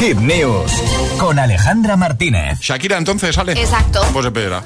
Hit News con Alejandra Martínez. Shakira entonces sale. Exacto. Pues de pedra.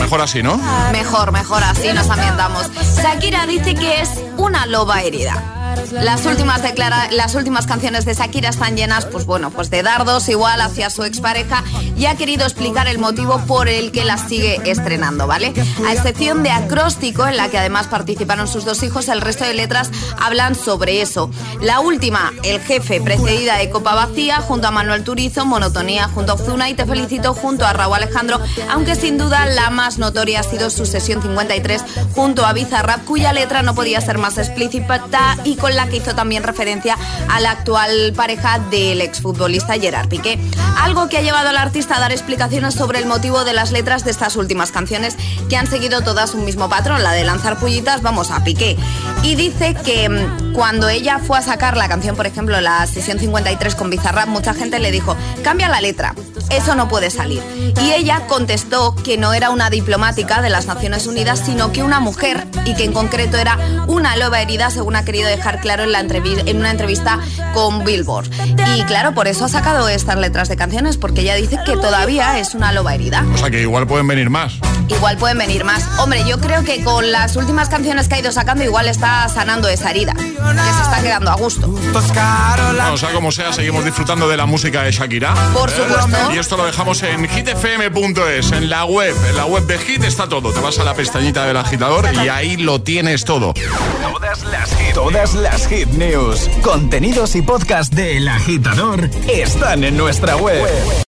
Mejor así, ¿no? Mejor, mejor así nos ambientamos. Shakira dice que es una loba herida. Las últimas, declara las últimas canciones de Shakira están llenas, pues bueno, pues de dardos igual hacia su expareja y ha querido explicar el motivo por el que las sigue estrenando, ¿vale? A excepción de Acróstico, en la que además participaron sus dos hijos, el resto de letras hablan sobre eso. La última, El Jefe, precedida de Copa Vacía, junto a Manuel Turizo, Monotonía junto a Ozuna y Te Felicito junto a Raúl Alejandro, aunque sin duda la más notoria ha sido su sesión 53 junto a Bizarrap, cuya letra no podía ser más explícita y con la que hizo también referencia a la actual pareja del exfutbolista Gerard Piqué. Algo que ha llevado al artista a dar explicaciones sobre el motivo de las letras de estas últimas canciones que han seguido todas un mismo patrón, la de lanzar pullitas, vamos a Piqué. Y dice que mm, cuando ella fue a sacar la canción, por ejemplo, la sesión 53 con Bizarrap, mucha gente le dijo, cambia la letra, eso no puede salir. Y ella contestó que no era una diplomática de las Naciones Unidas, sino que una mujer y que en concreto era una loba herida, según ha querido dejar claro en, en una entrevista con Billboard. Y claro, por eso ha sacado estas letras de canciones, porque ella dice que todavía es una loba herida. O sea que igual pueden venir más. Igual pueden venir más. Hombre, yo creo que con las últimas canciones que ha ido sacando, igual está sanando esa herida, que se está quedando a gusto. o sea, como sea, seguimos disfrutando de la música de Shakira. Por supuesto. Y esto lo dejamos en hitfm.es, en la web. En la web de Hit está todo. Te vas a la pestañita del agitador y ahí lo tienes todo. Todas las hit, todas las hit news, contenidos y podcast del agitador están en nuestra web